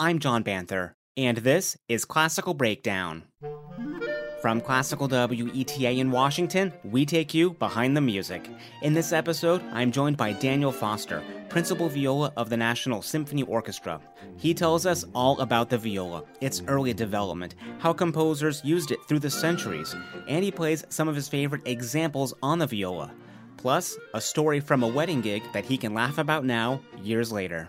I'm John Banther, and this is Classical Breakdown. From Classical WETA in Washington, we take you behind the music. In this episode, I'm joined by Daniel Foster, principal viola of the National Symphony Orchestra. He tells us all about the viola, its early development, how composers used it through the centuries, and he plays some of his favorite examples on the viola. Plus, a story from a wedding gig that he can laugh about now, years later.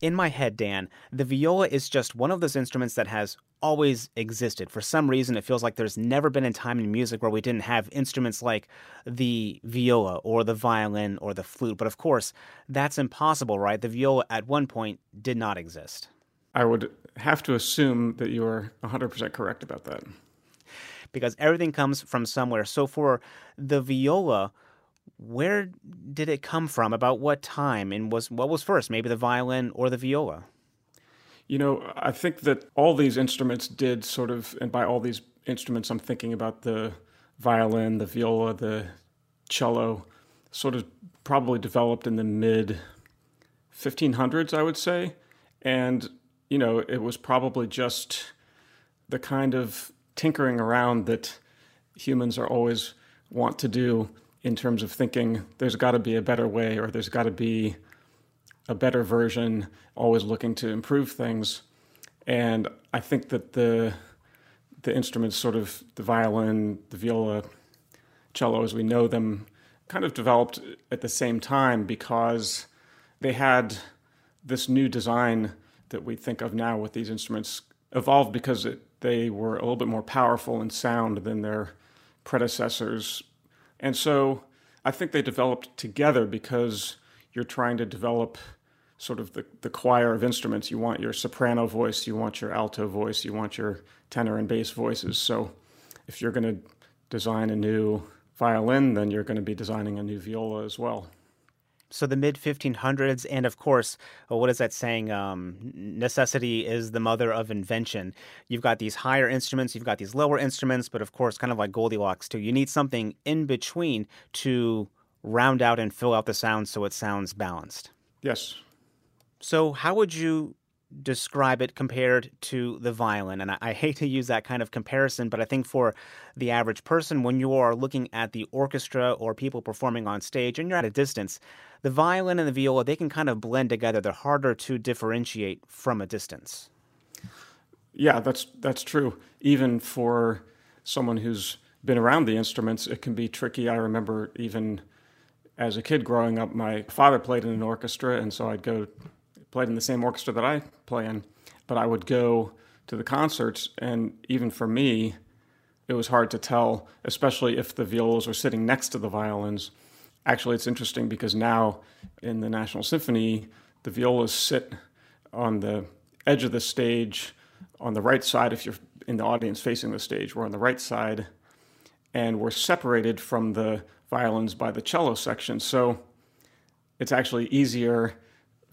In my head, Dan, the viola is just one of those instruments that has always existed. For some reason, it feels like there's never been a time in music where we didn't have instruments like the viola or the violin or the flute. But of course, that's impossible, right? The viola at one point did not exist. I would have to assume that you are 100% correct about that. Because everything comes from somewhere. So for the viola, where did it come from? About what time? And was what was first? Maybe the violin or the viola? You know, I think that all these instruments did sort of, and by all these instruments, I'm thinking about the violin, the viola, the cello, sort of probably developed in the mid 1500s, I would say. And, you know, it was probably just the kind of tinkering around that humans are always want to do in terms of thinking there's got to be a better way or there's got to be a better version, always looking to improve things. And I think that the the instruments, sort of the violin, the viola, cello, as we know them, kind of developed at the same time because they had this new design that we think of now with these instruments evolved because it, they were a little bit more powerful in sound than their predecessors and so I think they developed together because you're trying to develop sort of the, the choir of instruments. You want your soprano voice, you want your alto voice, you want your tenor and bass voices. So if you're going to design a new violin, then you're going to be designing a new viola as well so the mid 1500s and of course uh, what is that saying? Um, necessity is the mother of invention. You've got these higher instruments you've got these lower instruments but of course kind of like goldilocks too. You need something in between to round out and fill out the sound so it sounds balanced. Yes. So how would you describe it compared to the violin. And I, I, hate to use that kind of comparison, but I think for the average person, when you are looking at the orchestra or people performing on stage and you're at a distance, the violin and the viola, they can kind of blend together. They're harder to differentiate from a distance. Yeah, that's that's true. Even for someone who's been around the instruments, it can be tricky. I remember even as a kid growing up, my father played in an orchestra, and so I'd go played in the same orchestra that I play in, but I would go to the concerts, and even for me, it was hard to tell, especially if the violas were sitting next to the violins. Actually, it's interesting because now in the National Symphony, the violas sit on the edge of the stage on the right side. If you're in the audience facing the stage, we're on the right side, and we're separated from the violins by the cello section. So it's actually easier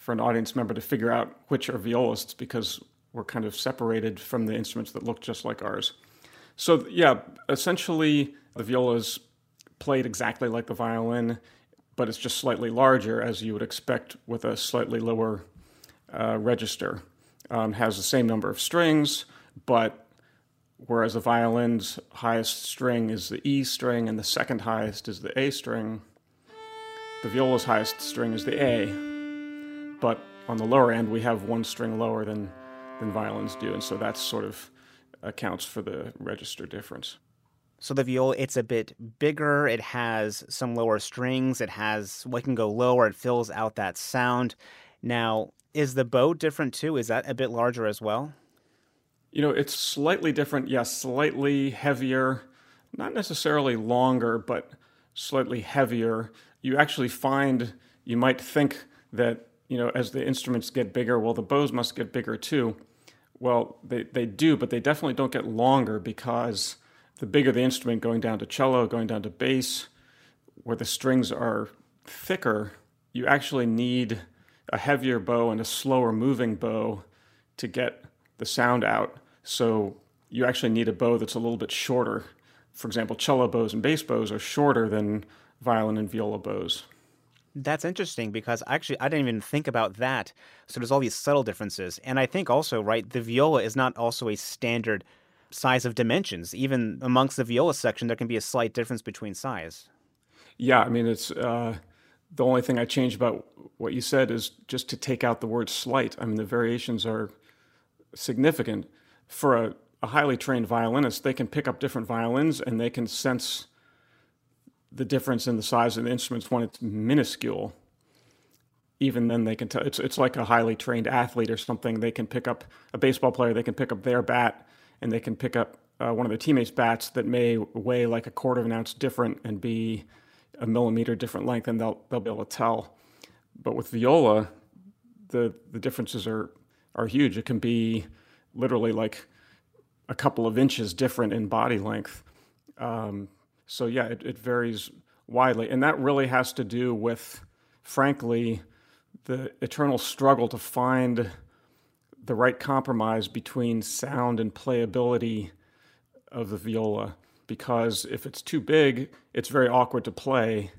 for an audience member to figure out which are violists because we're kind of separated from the instruments that look just like ours. So, yeah, essentially, the viola is played exactly like the violin, but it's just slightly larger, as you would expect with a slightly lower uh, register. Um, has the same number of strings, but whereas the violin's highest string is the E string and the second highest is the A string, the viola's highest string is the A but on the lower end we have one string lower than than violins do, and so that sort of accounts for the register difference. So the viola, it's a bit bigger. It has some lower strings. It has what can go lower. It fills out that sound. Now, is the bow different too? Is that a bit larger as well? You know, it's slightly different. Yes, slightly heavier. Not necessarily longer, but slightly heavier. You actually find you might think that you know, as the instruments get bigger, well, the bows must get bigger too. Well, they, they do, but they definitely don't get longer because the bigger the instrument, going down to cello, going down to bass, where the strings are thicker, you actually need a heavier bow and a slower moving bow to get the sound out. So you actually need a bow that's a little bit shorter. For example, cello bows and bass bows are shorter than violin and viola bows. That's interesting because actually I didn't even think about that. So there's all these subtle differences. And I think also, right, the viola is not also a standard size of dimensions. Even amongst the viola section, there can be a slight difference between size. Yeah, I mean, it's uh, the only thing I changed about what you said is just to take out the word slight. I mean, the variations are significant. For a, a highly trained violinist, they can pick up different violins and they can sense the difference in the size of the instruments when it's minuscule. Even then, they can tell it's it's like a highly trained athlete or something. They can pick up a baseball player. They can pick up their bat, and they can pick up uh, one of their teammates' bats that may weigh like a quarter of an ounce different and be a millimeter different length, and they'll they'll be able to tell. But with viola, the the differences are are huge. It can be literally like a couple of inches different in body length. Um, so yeah, it, it varies widely, and that really has to do with, frankly, the eternal struggle to find the right compromise between sound and playability of the viola. Because if it's too big, it's very awkward to play.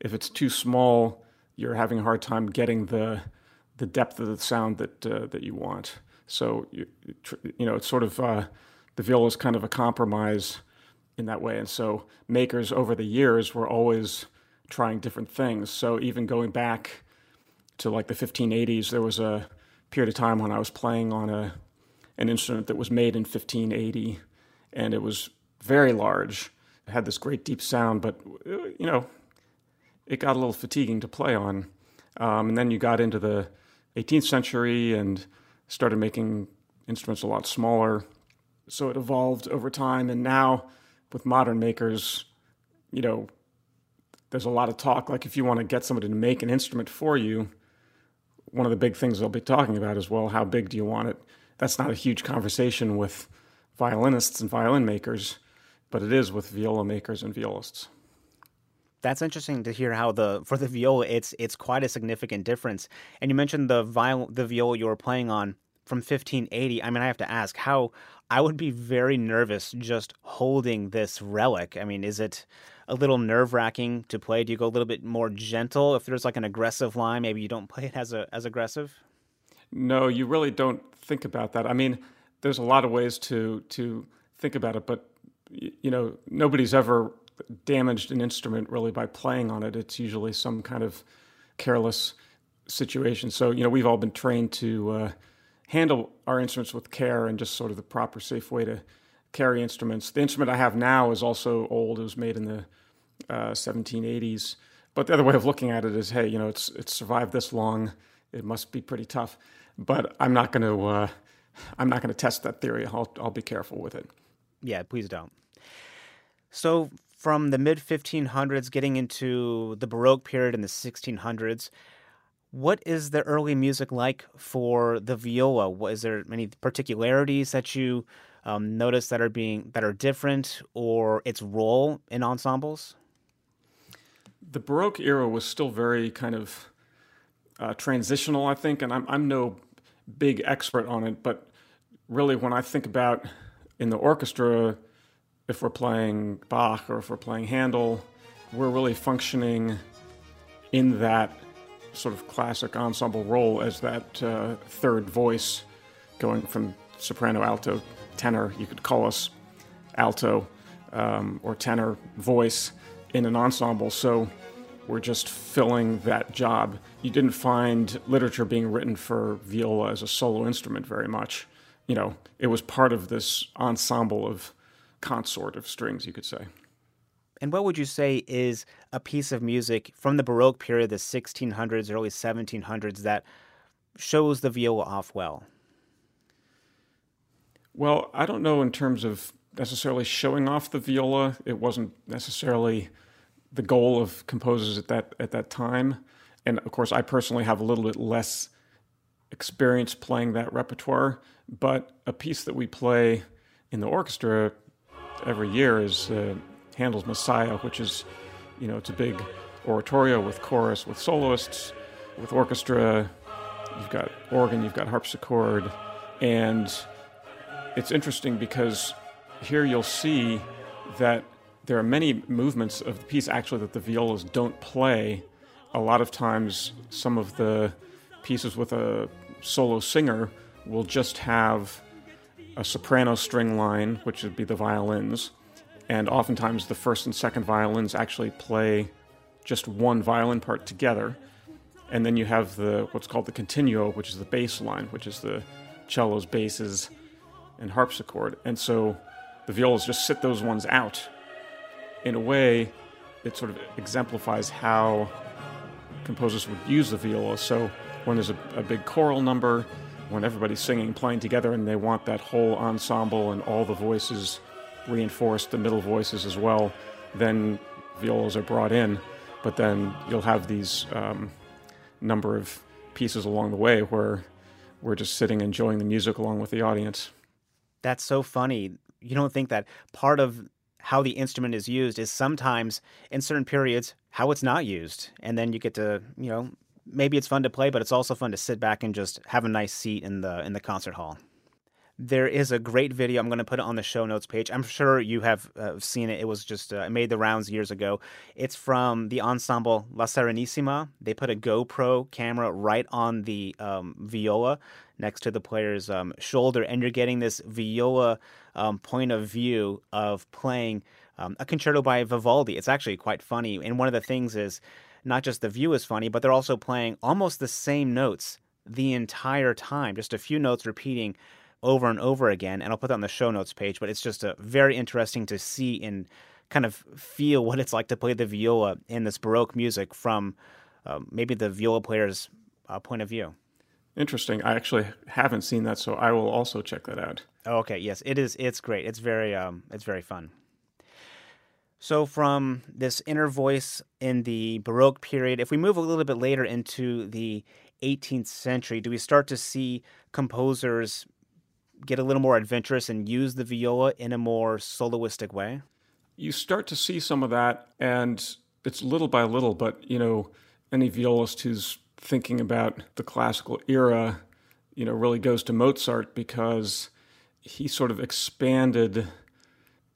If it's too small, you're having a hard time getting the the depth of the sound that uh, that you want. So you, you know, it's sort of uh, the viola is kind of a compromise in that way. And so makers over the years were always trying different things. So even going back to like the 1580s, there was a period of time when I was playing on a an instrument that was made in 1580, and it was very large. It had this great deep sound, but you know, it got a little fatiguing to play on. Um, and then you got into the 18th century and started making instruments a lot smaller. So it evolved over time, and now with modern makers, you know, there's a lot of talk. Like if you want to get somebody to make an instrument for you, one of the big things they'll be talking about is, well, how big do you want it? That's not a huge conversation with violinists and violin makers, but it is with viola makers and violists. That's interesting to hear how the for the viola it's it's quite a significant difference. And you mentioned the viol the viola you were playing on from 1580. I mean, I have to ask how I would be very nervous just holding this relic. I mean, is it a little nerve wracking to play? Do you go a little bit more gentle? If there's like an aggressive line, maybe you don't play it as a as aggressive. No, you really don't think about that. I mean, there's a lot of ways to to think about it, but you know, nobody's ever damaged an instrument really by playing on it. It's usually some kind of careless situation. So you know, we've all been trained to. Uh, handle our instruments with care and just sort of the proper, safe way to carry instruments. The instrument I have now is also old. It was made in the uh, 1780s. But the other way of looking at it is, hey, you know, it's it's survived this long. It must be pretty tough. But I'm not going to uh, I'm not going to test that theory. I'll I'll be careful with it. Yeah, please don't. So from the mid 1500s, getting into the Baroque period in the 1600s, what is the early music like for the viola? Is there any particularities that you um, notice that are being that are different, or its role in ensembles? The Baroque era was still very kind of uh, transitional, I think, and I'm I'm no big expert on it, but really when I think about in the orchestra, if we're playing Bach or if we're playing Handel, we're really functioning in that sort of classic ensemble role as that uh, third voice going from soprano, alto, tenor. You could call us alto um, or tenor voice in an ensemble. So we're just filling that job. You didn't find literature being written for viola as a solo instrument very much. You know, it was part of this ensemble of consort of strings, you could say. And what would you say is a piece of music from the Baroque period, the 1600s, early 1700s, that shows the viola off well? Well, I don't know in terms of necessarily showing off the viola. It wasn't necessarily the goal of composers at that at that time. And of course, I personally have a little bit less experience playing that repertoire. But a piece that we play in the orchestra every year is uh, Handel's Messiah, which is, you know, it's a big oratorio with chorus, with soloists, with orchestra. You've got organ, you've got harpsichord, and it's interesting because here you'll see that there are many movements of the piece actually that the violas don't play, a lot of times some of the pieces with a solo singer will just have a soprano string line, which would be the violins, and oftentimes the first and second violins actually play just one violin part together. And then you have the what's called the continuo, which is the bass line, which is the cellos, basses, and harpsichord. And so the violas just sit those ones out. In a way, it sort of exemplifies how composers would use the viola. So when there's a, a big choral number, when everybody's singing, playing together, and they want that whole ensemble and all the voices reinforced, the middle voices as well, then violas are brought in. But then you'll have these um, number of pieces along the way where we're just sitting enjoying the music along with the audience. That's so funny. You don't think that part of how the instrument is used is sometimes in certain periods how it's not used. And then you get to, you know, maybe it's fun to play, but it's also fun to sit back and just have a nice seat in the in the concert hall. There is a great video. I'm going to put it on the show notes page. I'm sure you have uh, seen it. It was just uh, it made the rounds years ago. It's from the ensemble La Serenissima. They put a GoPro camera right on the um, viola next to the player's um, shoulder, and you're getting this viola um, point of view of playing um, a concerto by Vivaldi. It's actually quite funny. And one of the things is not just the view is funny, but they're also playing almost the same notes the entire time, just a few notes repeating over and over again. And I'll put that on the show notes page, but it's just a very interesting to see and kind of feel what it's like to play the viola in this Baroque music from uh, maybe the viola player's uh, point of view. Interesting. I actually haven't seen that, so I will also check that out. Okay. Yes, it is. It's great. It's very. Um, it's very fun. So, from this inner voice in the Baroque period, if we move a little bit later into the 18th century, do we start to see composers get a little more adventurous and use the viola in a more soloistic way? You start to see some of that, and it's little by little, but you know, any violist who's thinking about the classical era, you know, really goes to Mozart because he sort of expanded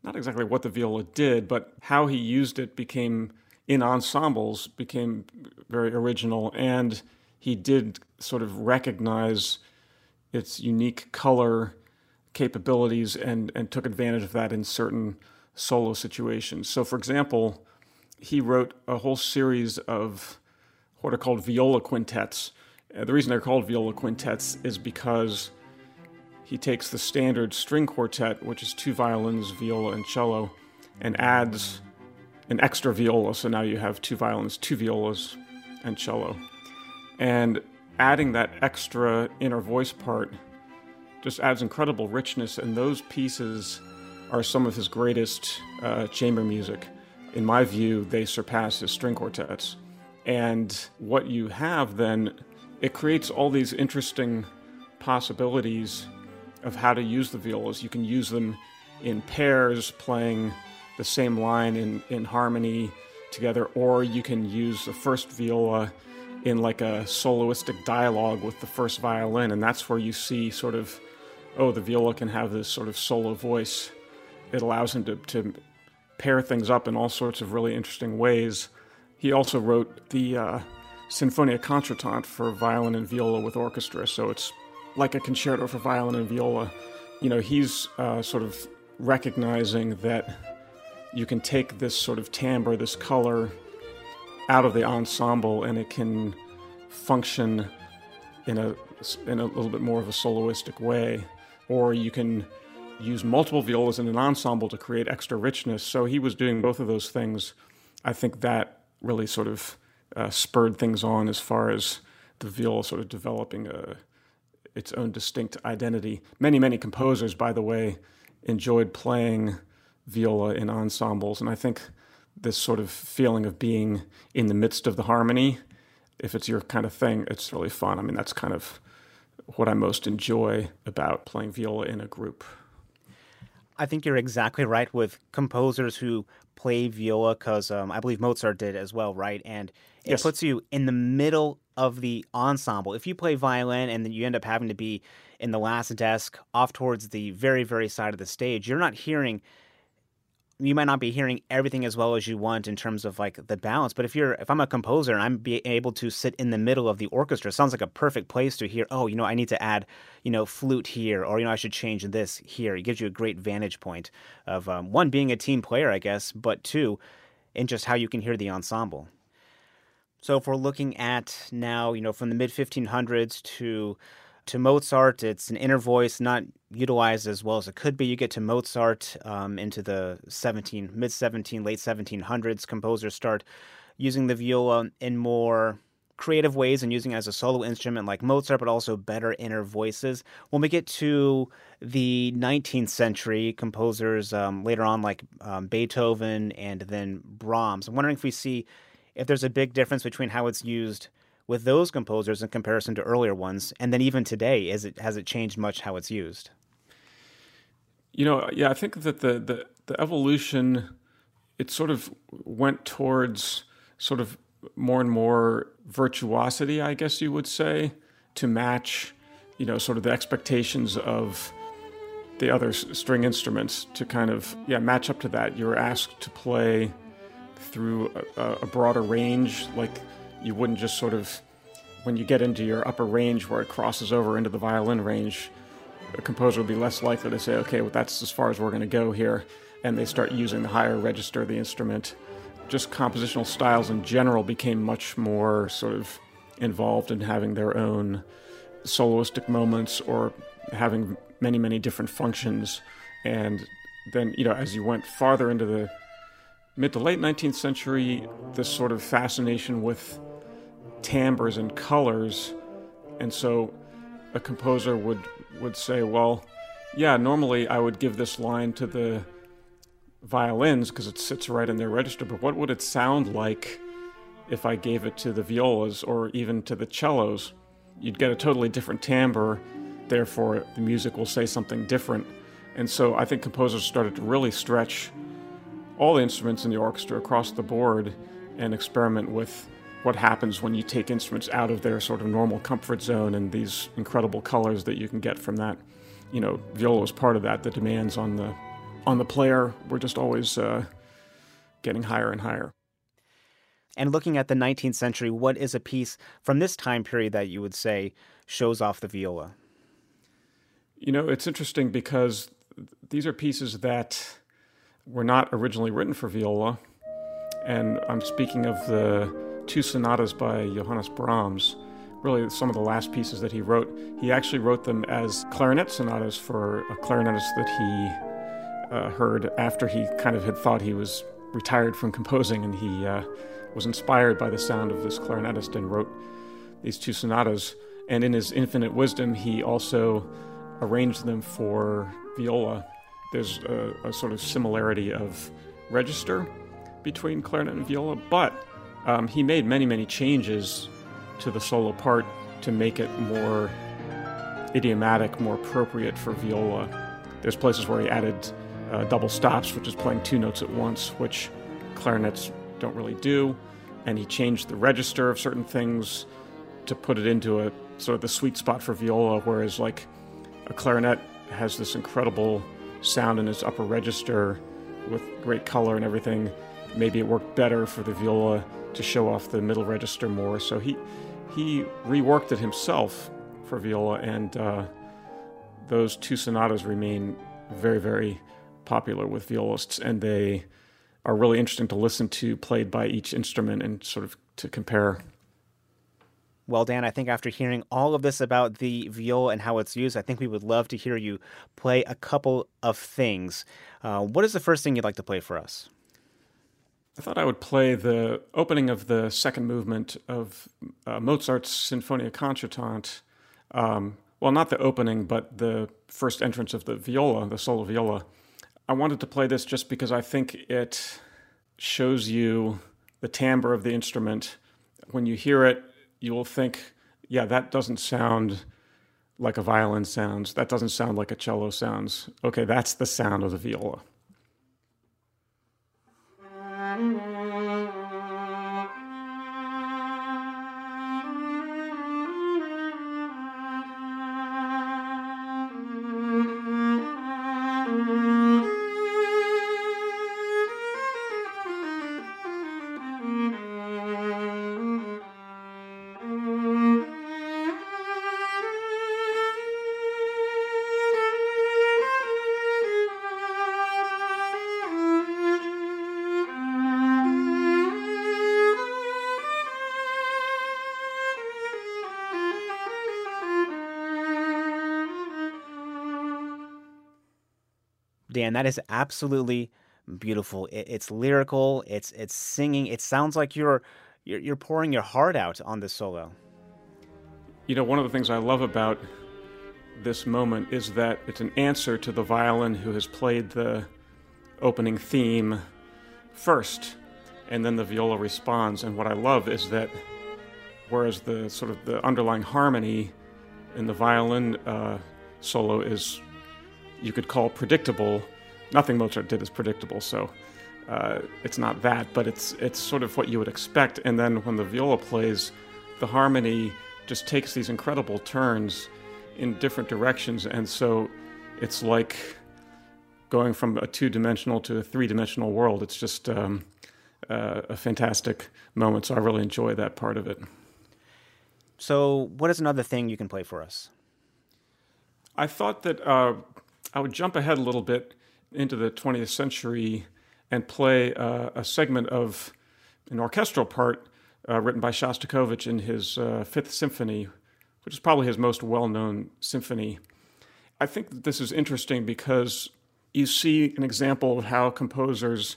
not exactly what the viola did, but how he used it became in ensembles became very original, and he did sort of recognize its unique color capabilities and and took advantage of that in certain solo situations. So, for example, he wrote a whole series of what are called viola quintets. Uh, the reason they're called viola quintets is because he takes the standard string quartet, which is two violins, viola, and cello, and adds an extra viola. So now you have two violins, two violas, and cello. And adding that extra inner voice part just adds incredible richness, and those pieces are some of his greatest uh, chamber music. In my view, they surpass his string quartets. And what you have then, it creates all these interesting possibilities of how to use the violas. You can use them in pairs, playing the same line in, in harmony together, or you can use the first viola in like a soloistic dialogue with the first violin, and that's where you see sort of, oh, the viola can have this sort of solo voice. It allows him to, to pair things up in all sorts of really interesting ways. He also wrote the uh, Sinfonia Concertante for violin and viola with orchestra, so it's like a concerto for violin and viola. You know, he's uh, sort of recognizing that you can take this sort of timbre, this color, out of the ensemble, and it can function in a in a little bit more of a soloistic way, or you can use multiple violas in an ensemble to create extra richness. So he was doing both of those things. I think that really sort of uh, spurred things on as far as the viola sort of developing a its own distinct identity. Many, many composers, by the way, enjoyed playing viola in ensembles, and I think this sort of feeling of being in the midst of the harmony, if it's your kind of thing, it's really fun. I mean, that's kind of what I most enjoy about playing viola in a group. I think you're exactly right with composers who play viola because um, I believe Mozart did as well, right? And it yes. puts you in the middle of the ensemble. If you play violin and then you end up having to be in the last desk off towards the very, very side of the stage, you're not hearing you might not be hearing everything as well as you want in terms of like the balance but if you're if i'm a composer and i'm be able to sit in the middle of the orchestra sounds like a perfect place to hear oh you know i need to add you know flute here or you know i should change this here. It gives you a great vantage point of um, one being a team player i guess but two in just how you can hear the ensemble. So if we're looking at now you know from the mid 1500s to to Mozart, it's an inner voice not utilized as well as it could be. You get to Mozart um, into the 17 mid 17 late 1700s. Composers start using the viola in more creative ways and using it as a solo instrument like Mozart, but also better inner voices. When we get to the 19th century, composers um, later on like um, Beethoven and then Brahms, I'm wondering if we see if there's a big difference between how it's used with those composers in comparison to earlier ones? And then even today, is it has it changed much how it's used? You know, yeah, I think that the the, the evolution it sort of went towards sort of more and more virtuosity, I guess you would say, to match, you know, sort of the expectations of the other string instruments to kind of yeah match up to that. You're asked to play through a, a broader range, like you wouldn't just sort of, when you get into your upper range where it crosses over into the violin range, a composer would be less likely to say, okay, well, that's as far as we're going to go here. And they start using the higher register of the instrument. Just compositional styles in general became much more sort of involved in having their own soloistic moments or having many, many different functions. And then, you know, as you went farther into the mid to late 19th century, this sort of fascination with timbres and colors. And so a composer would, would say, well, yeah, normally I would give this line to the violins because it sits right in their register, but what would it sound like if I gave it to the violas or even to the cellos? You'd get a totally different timbre, therefore, the music will say something different. And so I think composers started to really stretch all the instruments in the orchestra across the board and experiment with what happens when you take instruments out of their sort of normal comfort zone and these incredible colors that you can get from that. You know, viola was part of that. The demands on the on the player were just always uh, getting higher and higher. And looking at the 19th century, what is a piece from this time period that you would say shows off the viola? You know, it's interesting because these are pieces that were not originally written for viola. And I'm speaking of the two sonatas by Johannes Brahms, really some of the last pieces that he wrote. He actually wrote them as clarinet sonatas for a clarinetist that he uh, heard after he kind of had thought he was retired from composing, and he uh, was inspired by the sound of this clarinetist and wrote these two sonatas. And in his infinite wisdom, he also arranged them for viola. There's a, a sort of similarity of register between clarinet and viola, but um, he made many, many changes to the solo part to make it more idiomatic, more appropriate for viola. There's places where he added uh, double stops, which is playing two notes at once, which clarinets don't really do. And he changed the register of certain things to put it into a sort of the sweet spot for viola, whereas like a clarinet has this incredible sound in its upper register with great color and everything. Maybe it worked better for the viola to show off the middle register more. So he he reworked it himself for viola, and uh, those two sonatas remain very very popular with violists, and they are really interesting to listen to, played by each instrument, and sort of to compare. Well, Dan, I think after hearing all of this about the viola and how it's used, I think we would love to hear you play a couple of things. Uh, what is the first thing you'd like to play for us? I thought I would play the opening of the second movement of uh, Mozart's Sinfonia Concertante. Um, well, not the opening, but the first entrance of the viola, the solo viola. I wanted to play this just because I think it shows you the timbre of the instrument. When you hear it, you will think, yeah, that doesn't sound like a violin sounds. That doesn't sound like a cello sounds. Okay, that's the sound of the viola. Dan, that is absolutely beautiful. It, it's lyrical. It's it's singing. It sounds like you're, you're you're pouring your heart out on this solo. You know, one of the things I love about this moment is that it's an answer to the violin who has played the opening theme first, and then the viola responds. And what I love is that whereas the sort of the underlying harmony in the violin uh, solo is you could call predictable. Nothing Mozart did is predictable, so uh, it's not that, but it's it's sort of what you would expect. And then when the viola plays, the harmony just takes these incredible turns in different directions, and so it's like going from a two-dimensional to a three-dimensional world. It's just um, uh, a fantastic moment. So I really enjoy that part of it. So, what is another thing you can play for us? I thought that uh, I would jump ahead a little bit into the 20th century and play uh, a segment of an orchestral part uh, written by Shostakovich in his uh, Fifth Symphony, which is probably his most well known symphony. I think that this is interesting because you see an example of how composers,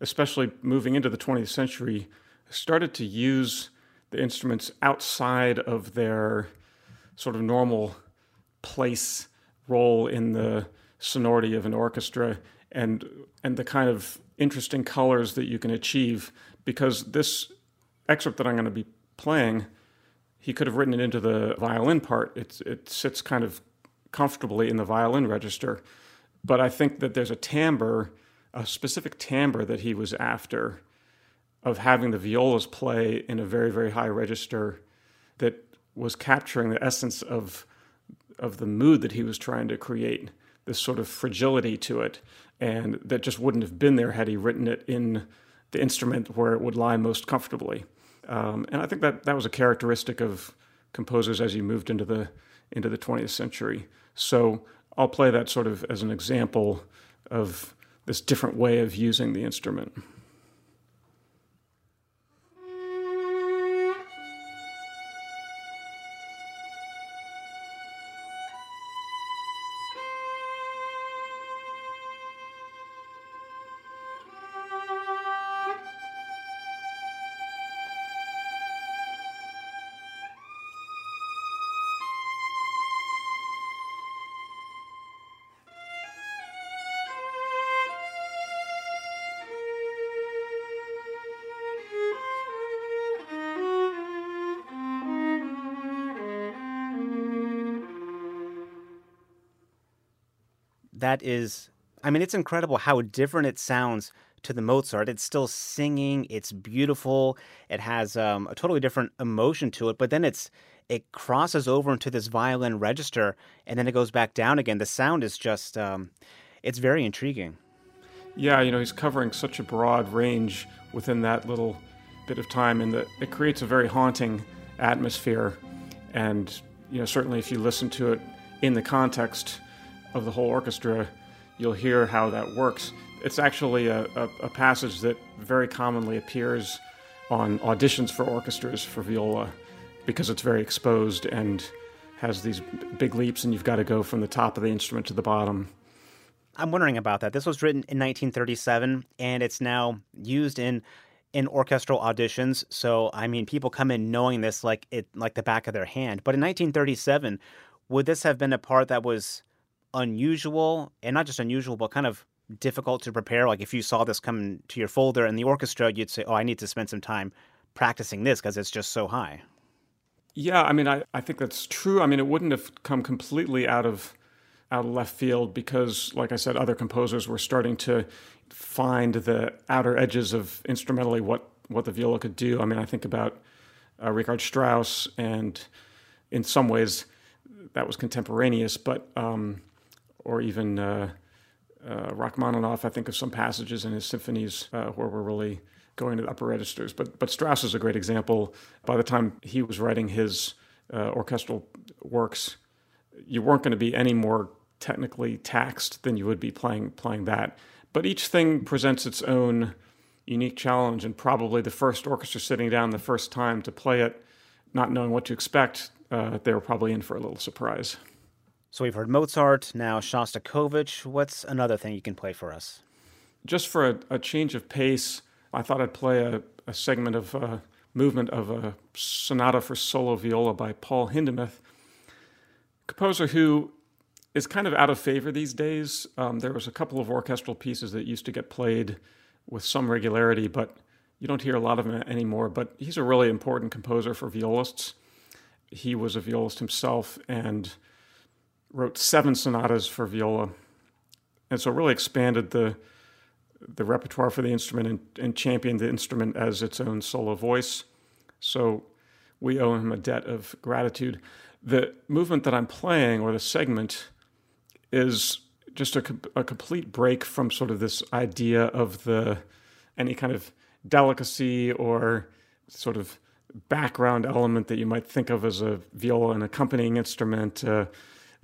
especially moving into the 20th century, started to use the instruments outside of their sort of normal place role in the sonority of an orchestra and and the kind of interesting colors that you can achieve. Because this excerpt that I'm going to be playing he could have written it into the violin part. It it sits kind of comfortably in the violin register. But I think that there's a timbre a specific timbre that he was after of having the violas play in a very very high register that was capturing the essence of of the mood that he was trying to create, this sort of fragility to it, and that just wouldn't have been there had he written it in the instrument where it would lie most comfortably. Um, and I think that that was a characteristic of composers as he moved into the into the 20th century. So I'll play that sort of as an example of this different way of using the instrument. That is, I mean, it's incredible how different it sounds to the Mozart. It's still singing. It's beautiful. It has um, a totally different emotion to it. But then it's it crosses over into this violin register, and then it goes back down again. The sound is just um, it's very intriguing. Yeah, you know, he's covering such a broad range within that little bit of time, and it creates a very haunting atmosphere. And you know, certainly if you listen to it in the context of the whole orchestra, you'll hear how that works. It's actually a, a, a passage that very commonly appears on auditions for orchestras for viola because it's very exposed and has these big leaps, and you've got to go from the top of the instrument to the bottom. I'm wondering about that. This was written in 1937, and it's now used in in orchestral auditions. So, I mean, people come in knowing this like it like the back of their hand. But in 1937, would this have been a part that was unusual and not just unusual, but kind of difficult to prepare? Like if you saw this come to your folder in the orchestra, you'd say, "Oh, I need to spend some time practicing this because it's just so high." Yeah, I mean, I, I think that's true. I mean, it wouldn't have come completely out of out of left field because, like I said, other composers were starting to find the outer edges of instrumentally what what the viola could do. I mean, I think about uh, Richard Strauss, and in some ways, that was contemporaneous, but um, or even uh, uh, Rachmaninoff. I think of some passages in his symphonies uh, where we're really going to the upper registers. But but Strauss is a great example. By the time he was writing his uh, orchestral works, you weren't going to be any more technically taxed than you would be playing playing that. But each thing presents its own unique challenge, and probably the first orchestra sitting down the first time to play it, not knowing what to expect, uh, they were probably in for a little surprise. So we've heard Mozart, now Shostakovich. What's another thing you can play for us? Just for a, a change of pace, I thought I'd play a, a segment of a movement of a sonata for solo viola by Paul Hindemith, composer who is kind of out of favor these days. Um, there was a couple of orchestral pieces that used to get played with some regularity, but you don't hear a lot of him anymore. But he's a really important composer for violists. He was a violist himself and wrote seven sonatas for viola, and so really expanded the the repertoire for the instrument and, and championed the instrument as its own solo voice. So we owe him a debt of gratitude. The movement that I'm playing, or the segment, is just a, a complete break from sort of this idea of the any kind of delicacy or sort of background element that you might think of as a viola, an accompanying instrument. Uh,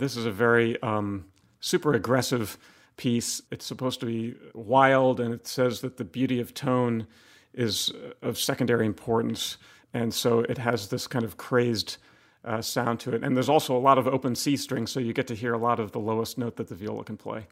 this is a very um, super aggressive piece. It's supposed to be wild, and it says that the beauty of tone is of secondary importance. And so it has this kind of crazed uh, sound to it. And there's also a lot of open C strings, so you get to hear a lot of the lowest note that the viola can play.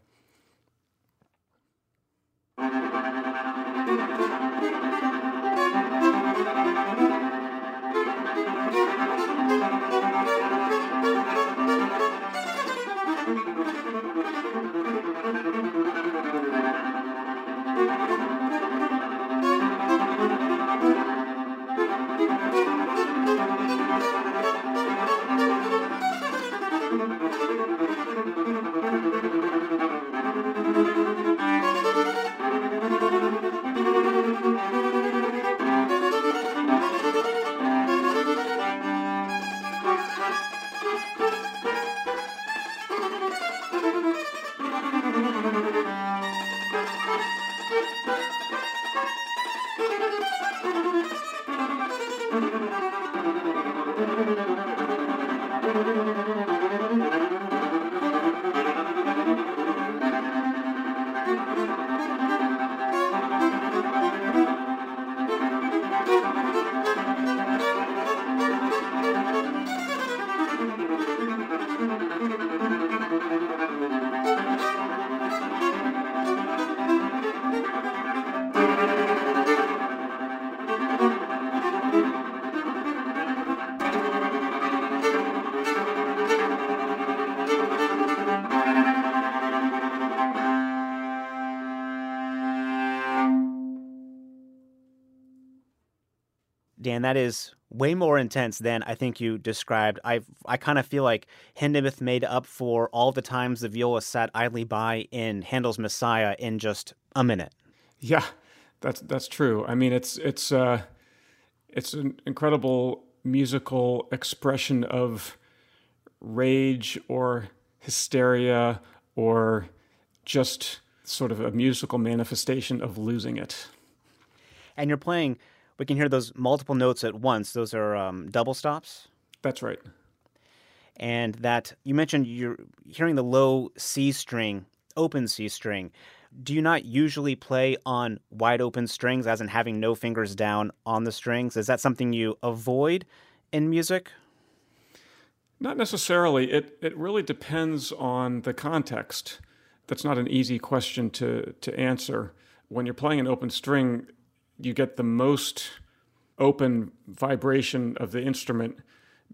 Dan, that is way more intense than I think you described. I I kind of feel like Hindemith made up for all the times the viola sat idly by in Handel's Messiah in just a minute. Yeah, that's that's true. I mean, it's it's uh, it's an incredible musical expression of rage or hysteria or just sort of a musical manifestation of losing it. And you're playing we can hear those multiple notes at once. Those are um, double stops. That's right. And that you mentioned you're hearing the low C string, open C string. Do you not usually play on wide open strings, as in having no fingers down on the strings? Is that something you avoid in music? Not necessarily. It it really depends on the context. That's not an easy question to to answer. When you're playing an open string, you get the most open vibration of the instrument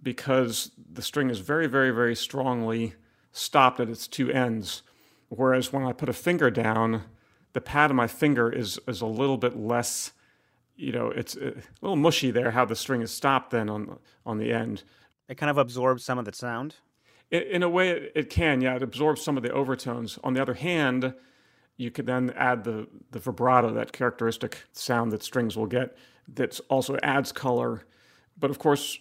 because the string is very, very, very strongly stopped at its two ends. Whereas when I put a finger down, the pad of my finger is is a little bit less, you know, it's a little mushy there. How the string is stopped then on on the end. It kind of absorbs some of the sound. In, a way, it can. Yeah, it absorbs some of the overtones. On the other hand, you could then add the, the vibrato, that characteristic sound that strings will get, that also adds color. But of course,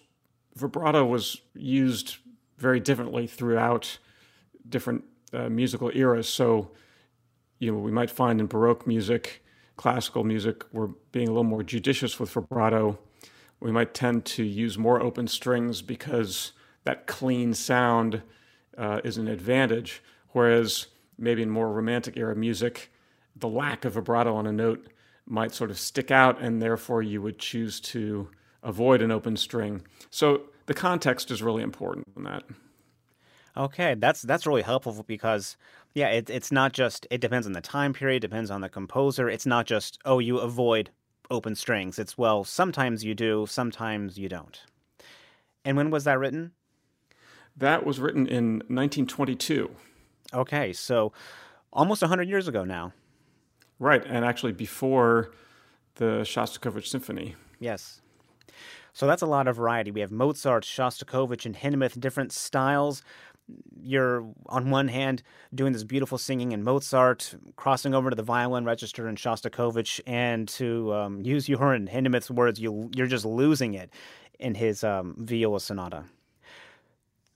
vibrato was used very differently throughout different uh, musical eras. So, you know, we might find in Baroque music, classical music, we're being a little more judicious with vibrato. We might tend to use more open strings because that clean sound uh, is an advantage. Whereas maybe in more romantic era music, the lack of vibrato on a note might sort of stick out, and therefore you would choose to avoid an open string. So the context is really important in that. Okay, that's that's really helpful because yeah, it, it's not just it depends on the time period, depends on the composer. It's not just oh you avoid open strings. It's well sometimes you do, sometimes you don't. And when was that written? That was written in 1922. Okay, so almost 100 years ago now. Right, and actually before the Shostakovich Symphony. Yes. So that's a lot of variety. We have Mozart, Shostakovich, and Hindemith, different styles. You're, on one hand, doing this beautiful singing in Mozart, crossing over to the violin register in Shostakovich, and to um, use your and Hindemith's words, you, you're just losing it in his um, viola sonata.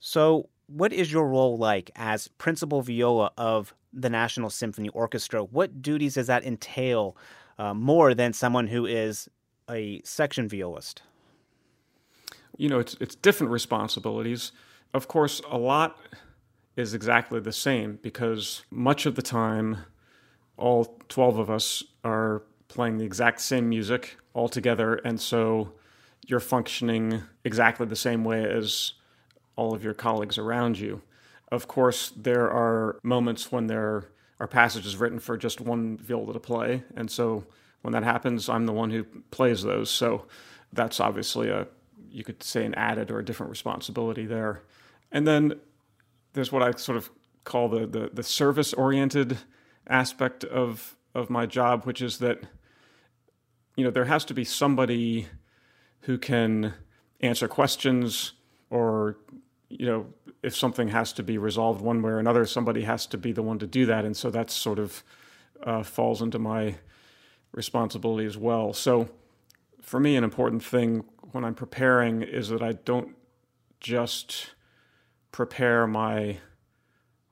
So, what is your role like as principal viola of the National Symphony Orchestra? What duties does that entail uh, more than someone who is a section violist? You know, it's it's different responsibilities. Of course, a lot is exactly the same because much of the time, all twelve of us are playing the exact same music all together, and so you're functioning exactly the same way as all of your colleagues around you. Of course, there are moments when there are passages written for just one viola to play, and so when that happens, I'm the one who plays those. So that's obviously a you could say an added or a different responsibility there. And then there's what I sort of call the the, the service oriented aspect of of my job, which is that you know there has to be somebody who can answer questions or you know if something has to be resolved one way or another somebody has to be the one to do that. And so that sort of uh, falls into my responsibility as well. So for me an important thing when i'm preparing is that i don't just prepare my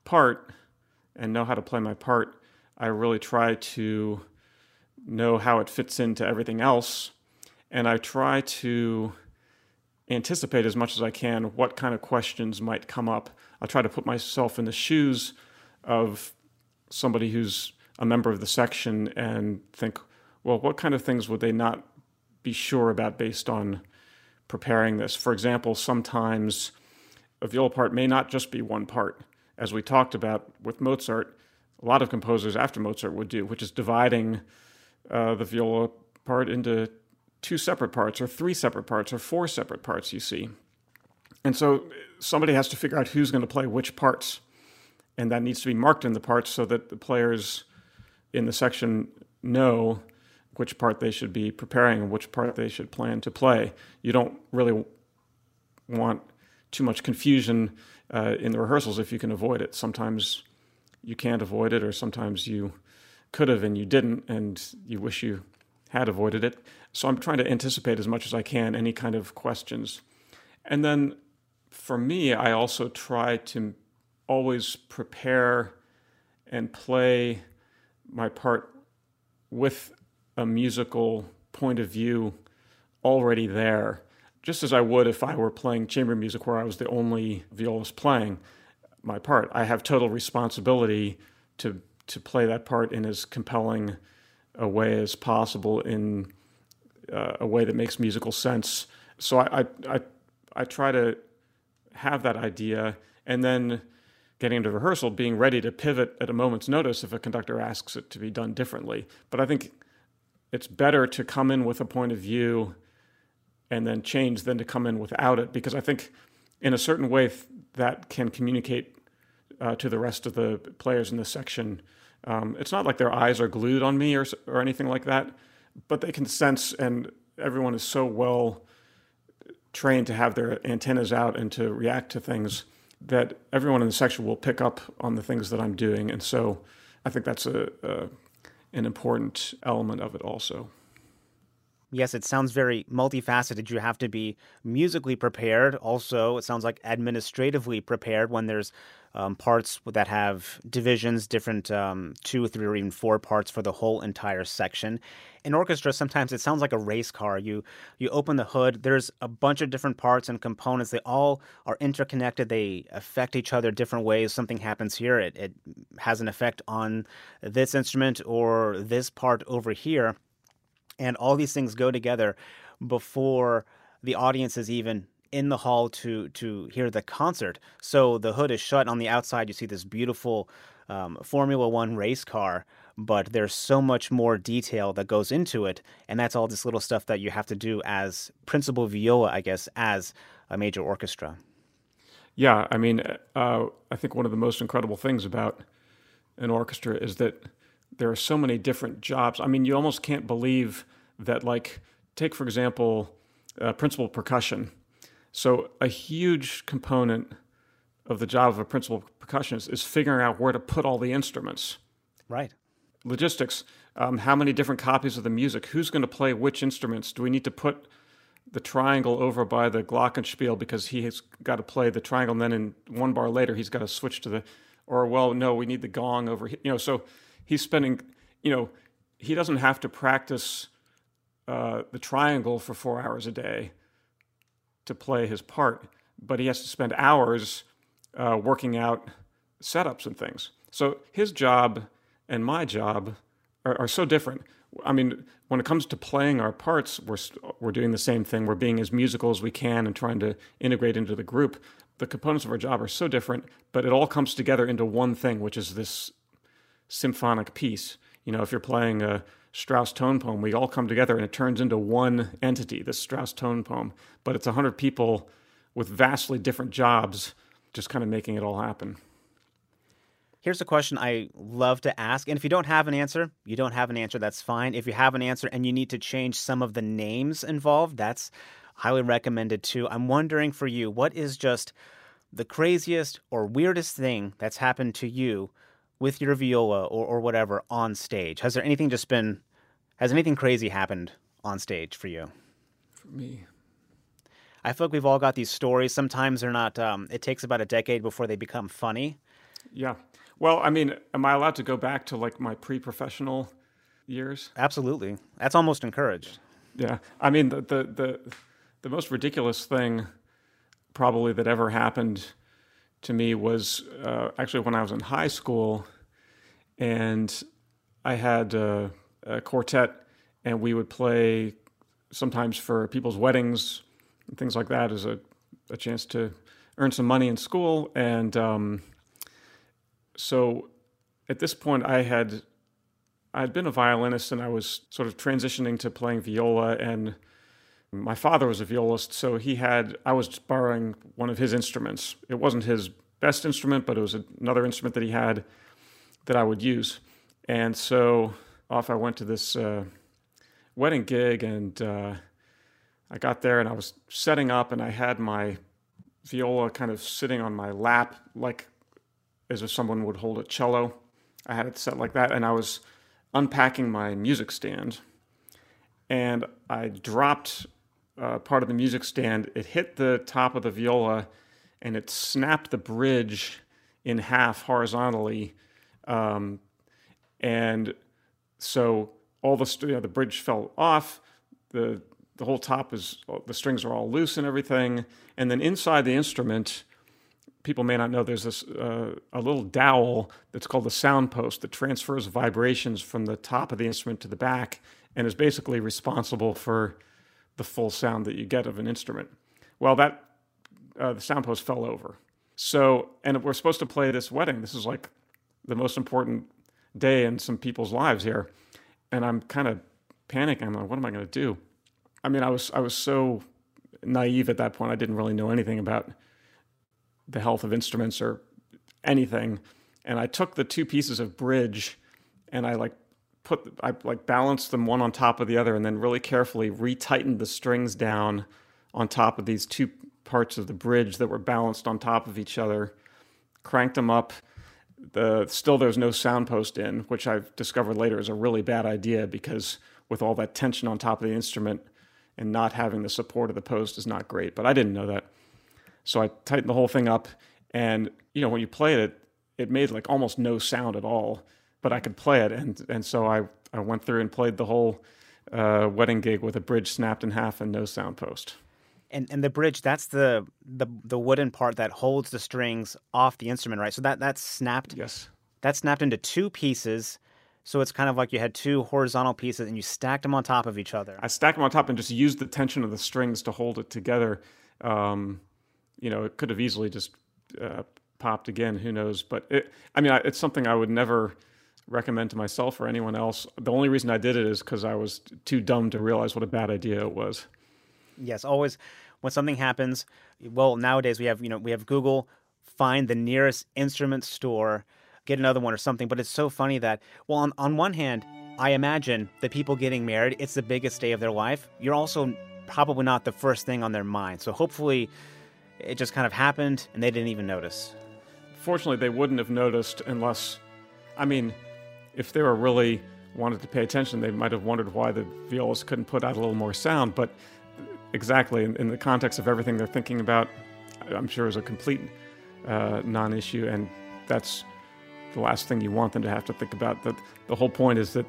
part and know how to play my part. I really try to know how it fits into everything else. And I try to anticipate as much as I can what kind of questions might come up. I try to put myself in the shoes of somebody who's a member of the section and think, well, what kind of things would they not be sure about based on preparing this? For example, sometimes a viola part may not just be one part. As we talked about with Mozart, a lot of composers after Mozart would do, which is dividing uh, the viola part into two separate parts or three separate parts or four separate parts, you see. And so somebody has to figure out who's going to play which parts. And that needs to be marked in the parts so that the players in the section know which part they should be preparing and which part they should plan to play. You don't really want too much confusion uh, in the rehearsals if you can avoid it. Sometimes you can't avoid it, or sometimes you could have and you didn't, and you wish you had avoided it. So I'm trying to anticipate as much as I can any kind of questions. And then for me, I also try to always prepare and play my part with a musical point of view already there, just as I would if I were playing chamber music where I was the only violist playing my part. I have total responsibility to to play that part in as compelling a way as possible in uh, a way that makes musical sense. So I, I, I, I try to have that idea and then getting into rehearsal, being ready to pivot at a moment's notice if a conductor asks it to be done differently. But I think it's better to come in with a point of view and then change than to come in without it, because I think in a certain way that can communicate uh, to the rest of the players in the section. Um, it's not like their eyes are glued on me or, or anything like that, but they can sense, and everyone is so well trained to have their antennas out and to react to things that everyone in the section will pick up on the things that I'm doing. And so I think that's a, a an important element of it also. Yes, it sounds very multifaceted. You have to be musically prepared. Also, it sounds like administratively prepared when there's um, parts that have divisions, different um, two, three, or even four parts for the whole entire section. In orchestra, sometimes it sounds like a race car. You you open the hood. There's a bunch of different parts and components. They all are interconnected. They affect each other different ways. Something happens here. It, it has an effect on this instrument or this part over here and all these things go together before the audience is even in the hall to to hear the concert. So the hood is shut. On the outside, you see this beautiful um, Formula One race car, but there's so much more detail that goes into it, and that's all this little stuff that you have to do as principal viola, I guess, as a major orchestra. Yeah, I mean, uh, I think one of the most incredible things about an orchestra is that there are so many different jobs. I mean, you almost can't believe that, like, take for example, uh, principal percussion. So, a huge component of the job of a principal percussionist is figuring out where to put all the instruments. Right. Logistics. Um, how many different copies of the music? Who's going to play which instruments? Do we need to put the triangle over by the glockenspiel because he has got to play the triangle, and then in one bar later he's got to switch to the, or well, no, we need the gong over here. You know, so he's spending, you know, he doesn't have to practice uh, the triangle for four hours a day to play his part, but he has to spend hours uh, working out setups and things. So his job and my job are, are so different. I mean, when it comes to playing our parts, we're we're doing the same thing. We're being as musical as we can and trying to integrate into the group. The components of our job are so different, but it all comes together into one thing, which is this symphonic piece. You know, if you're playing a Strauss tone poem, we all come together and it turns into one entity, this Strauss tone poem. But it's 100 people with vastly different jobs just kind of making it all happen. Here's a question I love to ask. And if you don't have an answer, you don't have an answer. That's fine. If you have an answer and you need to change some of the names involved, that's highly recommended too. I'm wondering for you, what is just the craziest or weirdest thing that's happened to you with your viola or, or whatever on stage? Has there anything just been, has anything crazy happened on stage for you? For me, I feel like we've all got these stories. Sometimes they're not, um, it takes about a decade before they become funny. Yeah. Well, I mean, am I allowed to go back to like my pre professional years? Absolutely. That's almost encouraged. Yeah. I mean, the, the, the, the most ridiculous thing probably that ever happened to me was uh, actually when I was in high school, and I had a, a, quartet, and we would play sometimes for people's weddings and things like that as a, a chance to earn some money in school. And um, so at this point, I had I had been a violinist, and I was sort of transitioning to playing viola and my father was a violist, so he had, I was borrowing one of his instruments. It wasn't his best instrument, but it was another instrument that he had that I would use. And so off I went to this uh, wedding gig, and uh, I got there and I was setting up, and I had my viola kind of sitting on my lap, like as if someone would hold a cello. I had it set like that, and I was unpacking my music stand, and I dropped uh, part of the music stand, it hit the top of the viola and it snapped the bridge in half horizontally. Um, and so all the you know, the bridge fell off. The the whole top is the strings are all loose and everything. And then inside the instrument, people may not know there's this uh, a little dowel that's called the sound post that transfers vibrations from the top of the instrument to the back and is basically responsible for the full sound that you get of an instrument. Well, that uh, the sound post fell over. So, and we're supposed to play this wedding. This is like the most important day in some people's lives here, and I'm kind of panicking. I'm like, what am I going to do? I mean, I was I was so naive at that point. I didn't really know anything about the health of instruments or anything. And I took the two pieces of bridge and I like put I like balanced them one on top of the other and then really carefully retightened the strings down on top of these two parts of the bridge that were balanced on top of each other cranked them up. The still there's no sound post in which I've discovered later is a really bad idea because with all that tension on top of the instrument and not having the support of the post is not great but I didn't know that. So I tightened the whole thing up and you know when you played it it made like almost no sound at all but I could play it, and and so I I went through and played the whole uh, wedding gig with a bridge snapped in half and no sound post. And and the bridge that's the the the wooden part that holds the strings off the instrument, right? So that that's snapped. Yes. That's snapped into two pieces. So it's kind of like you had two horizontal pieces and you stacked them on top of each other. I stacked them on top and just used the tension of the strings to hold it together. Um, you know, it could have easily just uh, popped again. Who knows? But it, I mean, it's something I would never recommend to myself or anyone else. The only reason I did it is because I was too dumb to realize what a bad idea it was. Yes, always when something happens. Well, nowadays we have you know we have Google find the nearest instrument store, get another one or something. But it's so funny that well, on on one hand, I imagine the people getting married, it's the biggest day of their life. You're also probably not the first thing on their mind. So hopefully it just kind of happened and they didn't even notice. Fortunately, they wouldn't have noticed unless, I mean, if they were really wanted to pay attention, they might have wondered why the violist couldn't put out a little more sound. But exactly in, in the context of everything they're thinking about, I'm sure is a complete uh, non-issue, and that's the last thing you want them to have to think about. That the whole point is that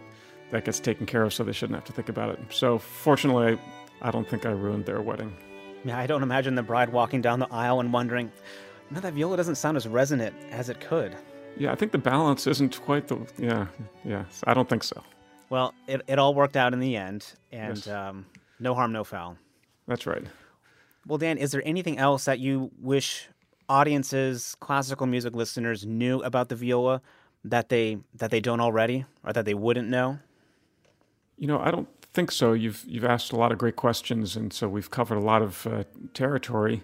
that gets taken care of, so they shouldn't have to think about it. So fortunately, I don't think I ruined their wedding. Yeah, I don't imagine the bride walking down the aisle and wondering, no, that viola doesn't sound as resonant as it could. Yeah, I think the balance isn't quite the. Yeah, yeah, I don't think so. Well, it, it all worked out in the end, and yes. um, no harm, no foul. That's right. Well, Dan, is there anything else that you wish audiences, classical music listeners, knew about the viola that they that they don't already, or that they wouldn't know? You know, I don't think so. You've you've asked a lot of great questions, and so we've covered a lot of uh, territory.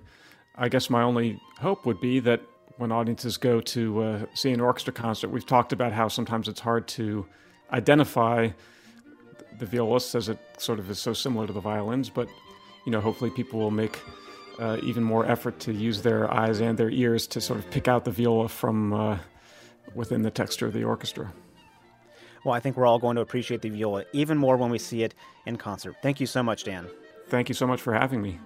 I guess my only hope would be that when audiences go to uh, see an orchestra concert, we've talked about how sometimes it's hard to identify the violists as it sort of is so similar to the violins, but you know, hopefully people will make uh, even more effort to use their eyes and their ears to sort of pick out the viola from uh, within the texture of the orchestra. Well, I think we're all going to appreciate the viola even more when we see it in concert. Thank you so much, Dan. Thank you so much for having me.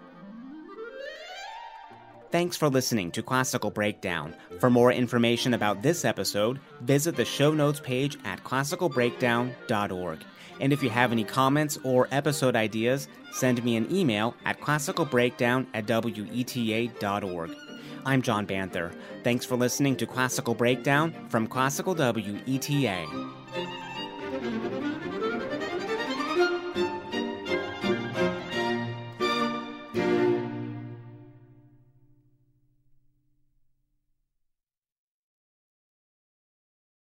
Thanks for listening to Classical Breakdown. For more information about this episode, visit the show notes page at classicalbreakdown.org. And if you have any comments or episode ideas, send me an email at classicalbreakdown at weta.org. I'm John Banther. Thanks for listening to Classical Breakdown from Classical WETA.